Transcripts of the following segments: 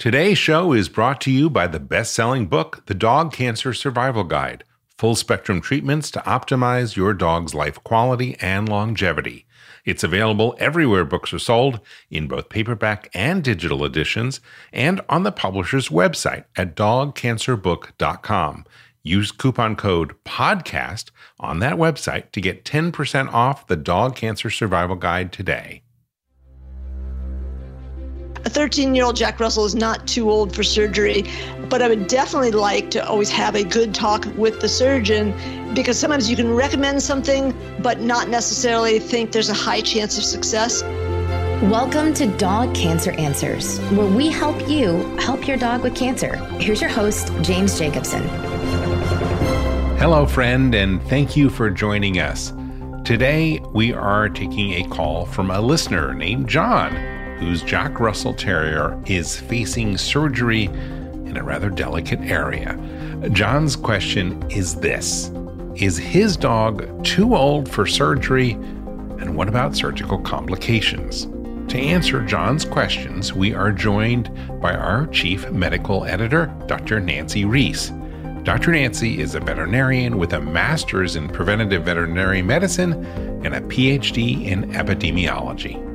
Today's show is brought to you by the best selling book, The Dog Cancer Survival Guide Full Spectrum Treatments to Optimize Your Dog's Life Quality and Longevity. It's available everywhere books are sold, in both paperback and digital editions, and on the publisher's website at dogcancerbook.com. Use coupon code PODCAST on that website to get 10% off the Dog Cancer Survival Guide today. A 13 year old Jack Russell is not too old for surgery, but I would definitely like to always have a good talk with the surgeon because sometimes you can recommend something, but not necessarily think there's a high chance of success. Welcome to Dog Cancer Answers, where we help you help your dog with cancer. Here's your host, James Jacobson. Hello, friend, and thank you for joining us. Today, we are taking a call from a listener named John whose Jack Russell Terrier is facing surgery in a rather delicate area. John's question is this Is his dog too old for surgery? And what about surgical complications? To answer John's questions, we are joined by our chief medical editor, Dr. Nancy Reese. Dr. Nancy is a veterinarian with a master's in preventative veterinary medicine and a PhD in epidemiology.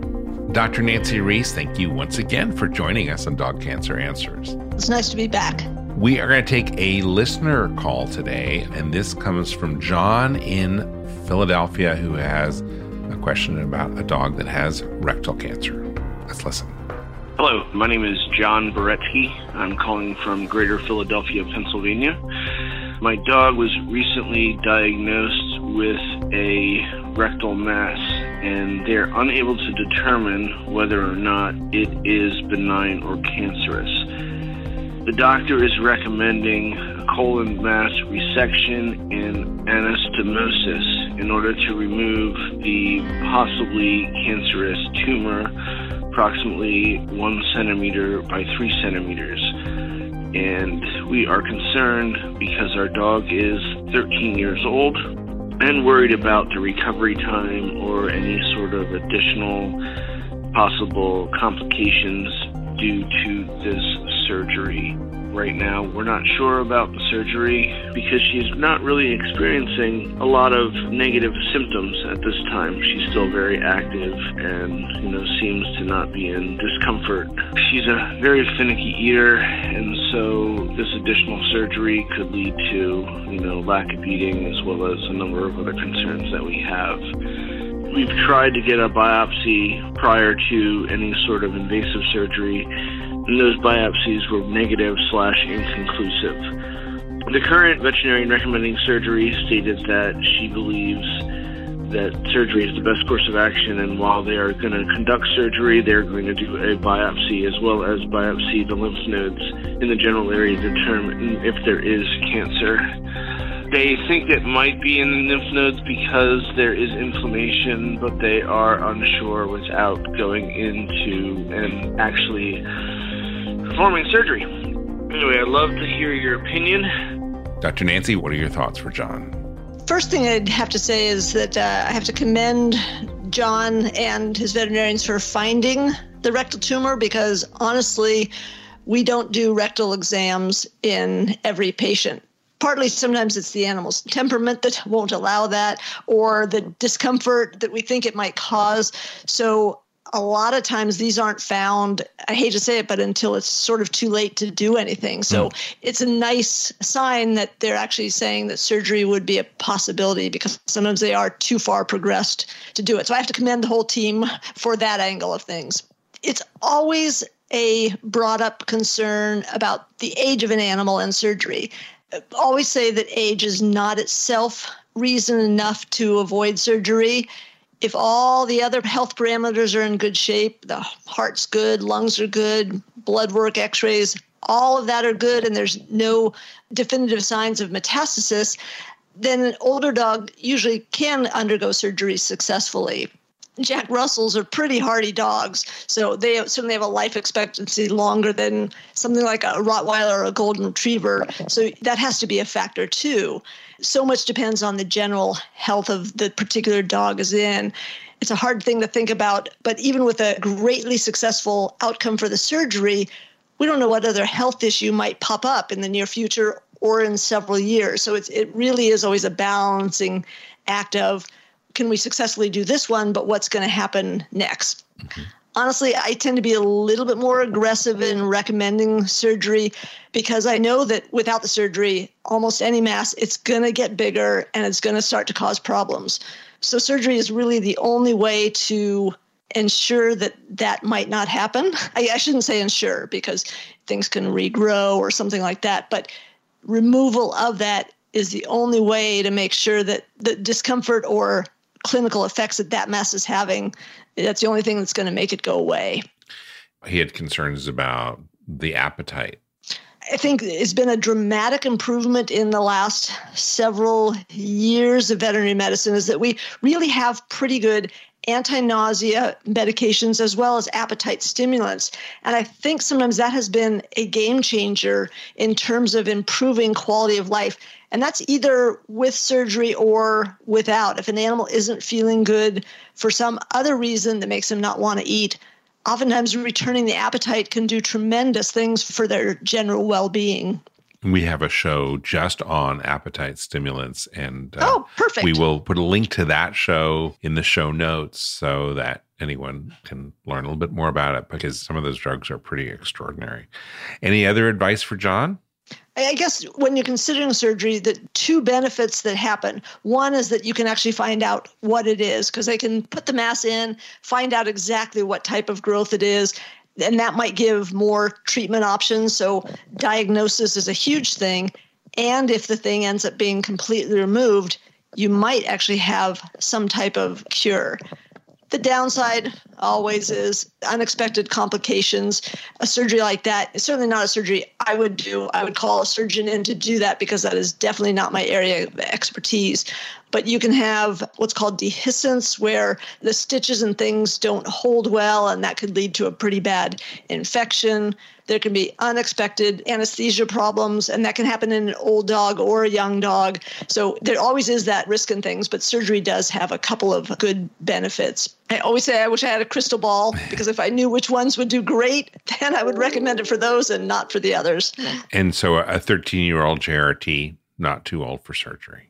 Dr. Nancy Reese, thank you once again for joining us on Dog Cancer Answers. It's nice to be back. We are going to take a listener call today, and this comes from John in Philadelphia who has a question about a dog that has rectal cancer. Let's listen. Hello, my name is John Beretsky. I'm calling from Greater Philadelphia, Pennsylvania. My dog was recently diagnosed with a rectal mass, and they're unable to determine whether or not it is benign or cancerous. The doctor is recommending colon mass resection and anastomosis in order to remove the possibly cancerous tumor, approximately one centimeter by three centimeters. And we are concerned because our dog is 13 years old and worried about the recovery time or any sort of additional possible complications due to this surgery. Right now, we're not sure about the surgery because she's not really experiencing a lot of negative symptoms at this time. She's still very active and, you know, seems to not be in discomfort. She's a very finicky eater, and so this additional surgery could lead to, you know, lack of eating as well as a number of other concerns that we have. We've tried to get a biopsy prior to any sort of invasive surgery and those biopsies were negative slash inconclusive. The current veterinarian recommending surgery stated that she believes that surgery is the best course of action, and while they are going to conduct surgery, they're going to do a biopsy as well as biopsy the lymph nodes in the general area to determine if there is cancer. They think it might be in the lymph nodes because there is inflammation, but they are unsure without going into and actually performing surgery. Anyway, I'd love to hear your opinion. Dr. Nancy, what are your thoughts for John? First thing I'd have to say is that uh, I have to commend John and his veterinarians for finding the rectal tumor because honestly, we don't do rectal exams in every patient. Partly sometimes it's the animal's temperament that won't allow that or the discomfort that we think it might cause. So a lot of times these aren't found i hate to say it but until it's sort of too late to do anything. So mm. it's a nice sign that they're actually saying that surgery would be a possibility because sometimes they are too far progressed to do it. So i have to commend the whole team for that angle of things. It's always a brought up concern about the age of an animal and surgery. I always say that age is not itself reason enough to avoid surgery if all the other health parameters are in good shape, the heart's good, lungs are good, blood work, x rays, all of that are good, and there's no definitive signs of metastasis, then an older dog usually can undergo surgery successfully. Jack Russells are pretty hardy dogs, so they certainly have a life expectancy longer than something like a Rottweiler or a Golden Retriever. So that has to be a factor too so much depends on the general health of the particular dog is in. It's a hard thing to think about, but even with a greatly successful outcome for the surgery, we don't know what other health issue might pop up in the near future or in several years. So it's, it really is always a balancing act of can we successfully do this one, but what's going to happen next? Mm-hmm. Honestly, I tend to be a little bit more aggressive in recommending surgery because I know that without the surgery, almost any mass, it's going to get bigger and it's going to start to cause problems. So, surgery is really the only way to ensure that that might not happen. I, I shouldn't say ensure because things can regrow or something like that, but removal of that is the only way to make sure that the discomfort or clinical effects that that mass is having that's the only thing that's going to make it go away he had concerns about the appetite I think it's been a dramatic improvement in the last several years of veterinary medicine is that we really have pretty good anti nausea medications as well as appetite stimulants. And I think sometimes that has been a game changer in terms of improving quality of life. And that's either with surgery or without. If an animal isn't feeling good for some other reason that makes them not want to eat, oftentimes returning the appetite can do tremendous things for their general well being. We have a show just on appetite stimulants, and uh, oh, perfect. We will put a link to that show in the show notes so that anyone can learn a little bit more about it because some of those drugs are pretty extraordinary. Any other advice for John? I guess when you're considering surgery, the two benefits that happen one is that you can actually find out what it is because they can put the mass in, find out exactly what type of growth it is, and that might give more treatment options. So, diagnosis is a huge thing. And if the thing ends up being completely removed, you might actually have some type of cure. The downside always is unexpected complications. A surgery like that is certainly not a surgery I would do. I would call a surgeon in to do that because that is definitely not my area of expertise. But you can have what's called dehiscence, where the stitches and things don't hold well, and that could lead to a pretty bad infection. There can be unexpected anesthesia problems, and that can happen in an old dog or a young dog. So there always is that risk in things, but surgery does have a couple of good benefits. I always say I wish I had a crystal ball because if I knew which ones would do great, then I would recommend it for those and not for the others. And so a 13 year old JRT, not too old for surgery.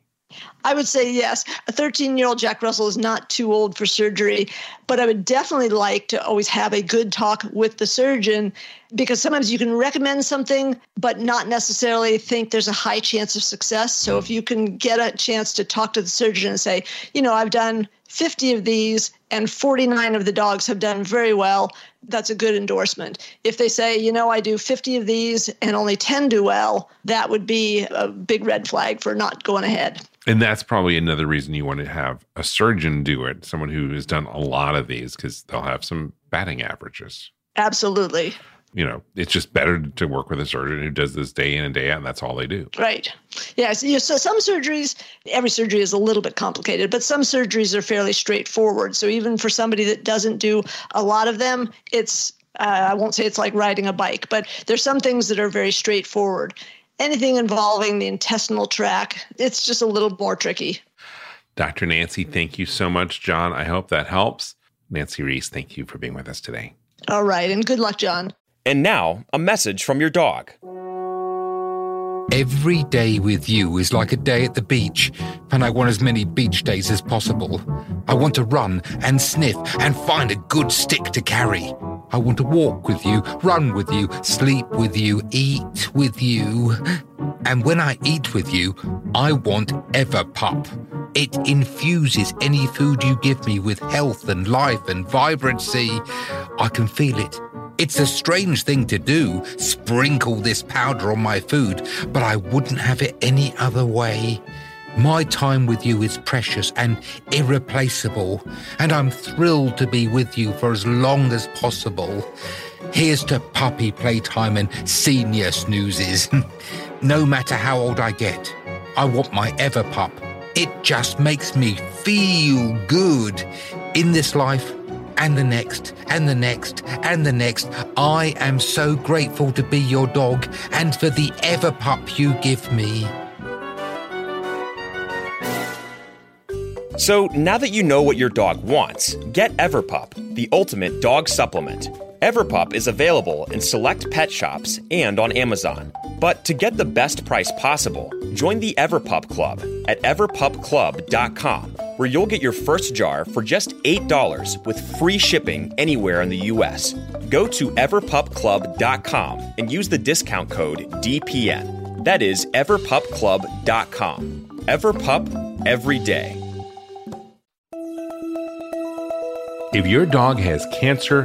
I would say yes. A 13 year old Jack Russell is not too old for surgery, but I would definitely like to always have a good talk with the surgeon because sometimes you can recommend something, but not necessarily think there's a high chance of success. So if you can get a chance to talk to the surgeon and say, you know, I've done 50 of these and 49 of the dogs have done very well, that's a good endorsement. If they say, you know, I do 50 of these and only 10 do well, that would be a big red flag for not going ahead. And that's probably another reason you want to have a surgeon do it, someone who has done a lot of these, because they'll have some batting averages. Absolutely. You know, it's just better to work with a surgeon who does this day in and day out, and that's all they do. Right. Yeah. So, so some surgeries, every surgery is a little bit complicated, but some surgeries are fairly straightforward. So even for somebody that doesn't do a lot of them, it's uh, I won't say it's like riding a bike, but there's some things that are very straightforward anything involving the intestinal tract, it's just a little more tricky. Dr. Nancy, thank you so much. John, I hope that helps. Nancy Reese, thank you for being with us today. All right, and good luck, John. And now, a message from your dog. Every day with you is like a day at the beach, and I want as many beach days as possible. I want to run and sniff and find a good stick to carry. I want to walk with you, run with you, sleep with you, eat with you. And when I eat with you, I want Everpup. It infuses any food you give me with health and life and vibrancy. I can feel it. It's a strange thing to do, sprinkle this powder on my food, but I wouldn't have it any other way. My time with you is precious and irreplaceable, and I'm thrilled to be with you for as long as possible. Here's to puppy playtime and senior snoozes. no matter how old I get, I want my Everpup. It just makes me feel good in this life and the next and the next and the next. I am so grateful to be your dog and for the Everpup you give me. So now that you know what your dog wants, get Everpup, the ultimate dog supplement. Everpup is available in select pet shops and on Amazon. But to get the best price possible, join the Everpup Club at everpupclub.com, where you'll get your first jar for just $8 with free shipping anywhere in the U.S. Go to everpupclub.com and use the discount code DPN. That is everpupclub.com. Everpup every day. If your dog has cancer,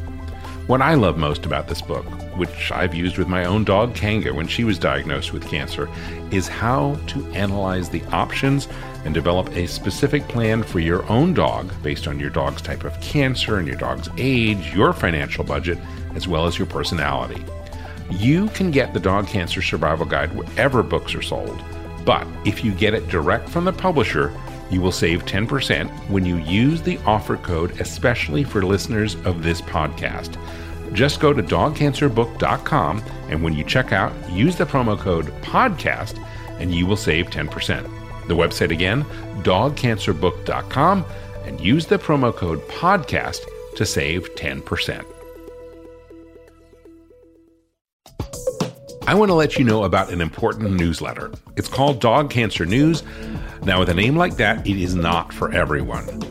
What I love most about this book, which I've used with my own dog Kanga when she was diagnosed with cancer, is how to analyze the options and develop a specific plan for your own dog based on your dog's type of cancer and your dog's age, your financial budget, as well as your personality. You can get the Dog Cancer Survival Guide wherever books are sold, but if you get it direct from the publisher, you will save 10% when you use the offer code, especially for listeners of this podcast. Just go to dogcancerbook.com and when you check out, use the promo code PODCAST and you will save 10%. The website again, dogcancerbook.com, and use the promo code PODCAST to save 10%. I want to let you know about an important newsletter. It's called Dog Cancer News. Now, with a name like that, it is not for everyone.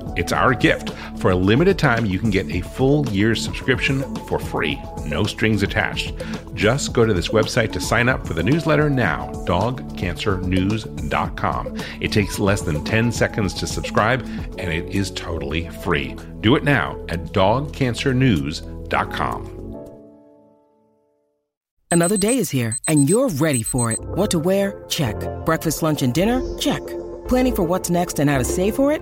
It's our gift. For a limited time, you can get a full year's subscription for free, no strings attached. Just go to this website to sign up for the newsletter now, dogcancernews.com. It takes less than 10 seconds to subscribe, and it is totally free. Do it now at dogcancernews.com. Another day is here, and you're ready for it. What to wear? Check. Breakfast, lunch, and dinner? Check. Planning for what's next and how to save for it?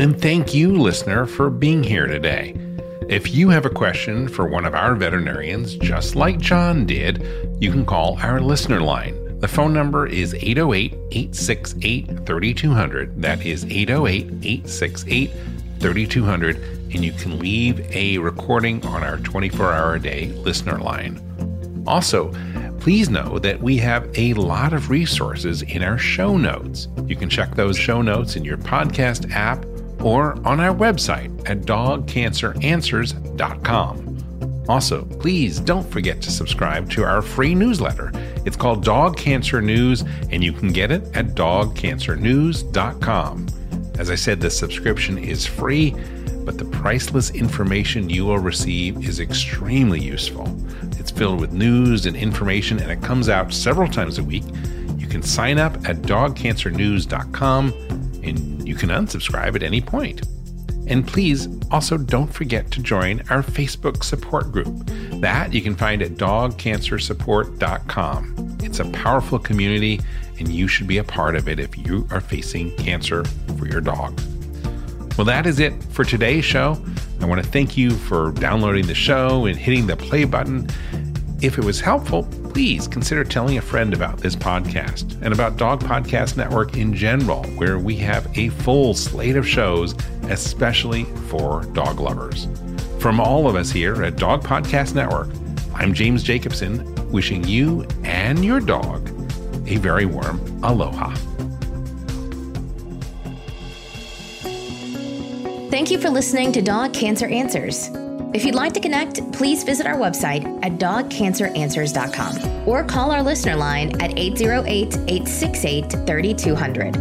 And thank you, listener, for being here today. If you have a question for one of our veterinarians, just like John did, you can call our listener line. The phone number is 808 868 3200. That is 808 868 3200. And you can leave a recording on our 24 hour a day listener line. Also, please know that we have a lot of resources in our show notes. You can check those show notes in your podcast app or on our website at dogcanceranswers.com. Also, please don't forget to subscribe to our free newsletter. It's called Dog Cancer News, and you can get it at dogcancernews.com. As I said, the subscription is free, but the priceless information you will receive is extremely useful. It's filled with news and information, and it comes out several times a week. You can sign up at dogcancernews.com, and you can unsubscribe at any point. And please also don't forget to join our Facebook support group. That you can find at dogcancersupport.com. It's a powerful community, and you should be a part of it if you are facing cancer for your dog. Well, that is it for today's show. I want to thank you for downloading the show and hitting the play button. If it was helpful, please consider telling a friend about this podcast and about Dog Podcast Network in general, where we have a full slate of shows, especially for dog lovers. From all of us here at Dog Podcast Network, I'm James Jacobson, wishing you and your dog a very warm aloha. Thank you for listening to Dog Cancer Answers. If you'd like to connect, please visit our website at dogcanceranswers.com or call our listener line at 808 868 3200.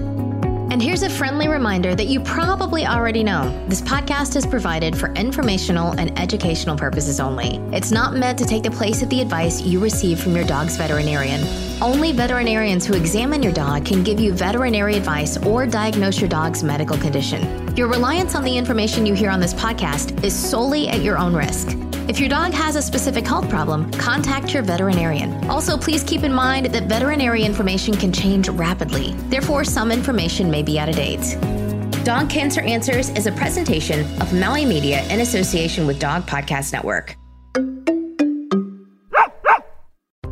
And here's a friendly reminder that you probably already know this podcast is provided for informational and educational purposes only. It's not meant to take the place of the advice you receive from your dog's veterinarian. Only veterinarians who examine your dog can give you veterinary advice or diagnose your dog's medical condition. Your reliance on the information you hear on this podcast is solely at your own risk. If your dog has a specific health problem, contact your veterinarian. Also, please keep in mind that veterinary information can change rapidly. Therefore, some information may be out of date. Dog Cancer Answers is a presentation of Maui Media in association with Dog Podcast Network.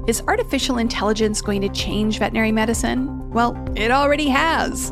Is artificial intelligence going to change veterinary medicine? Well, it already has.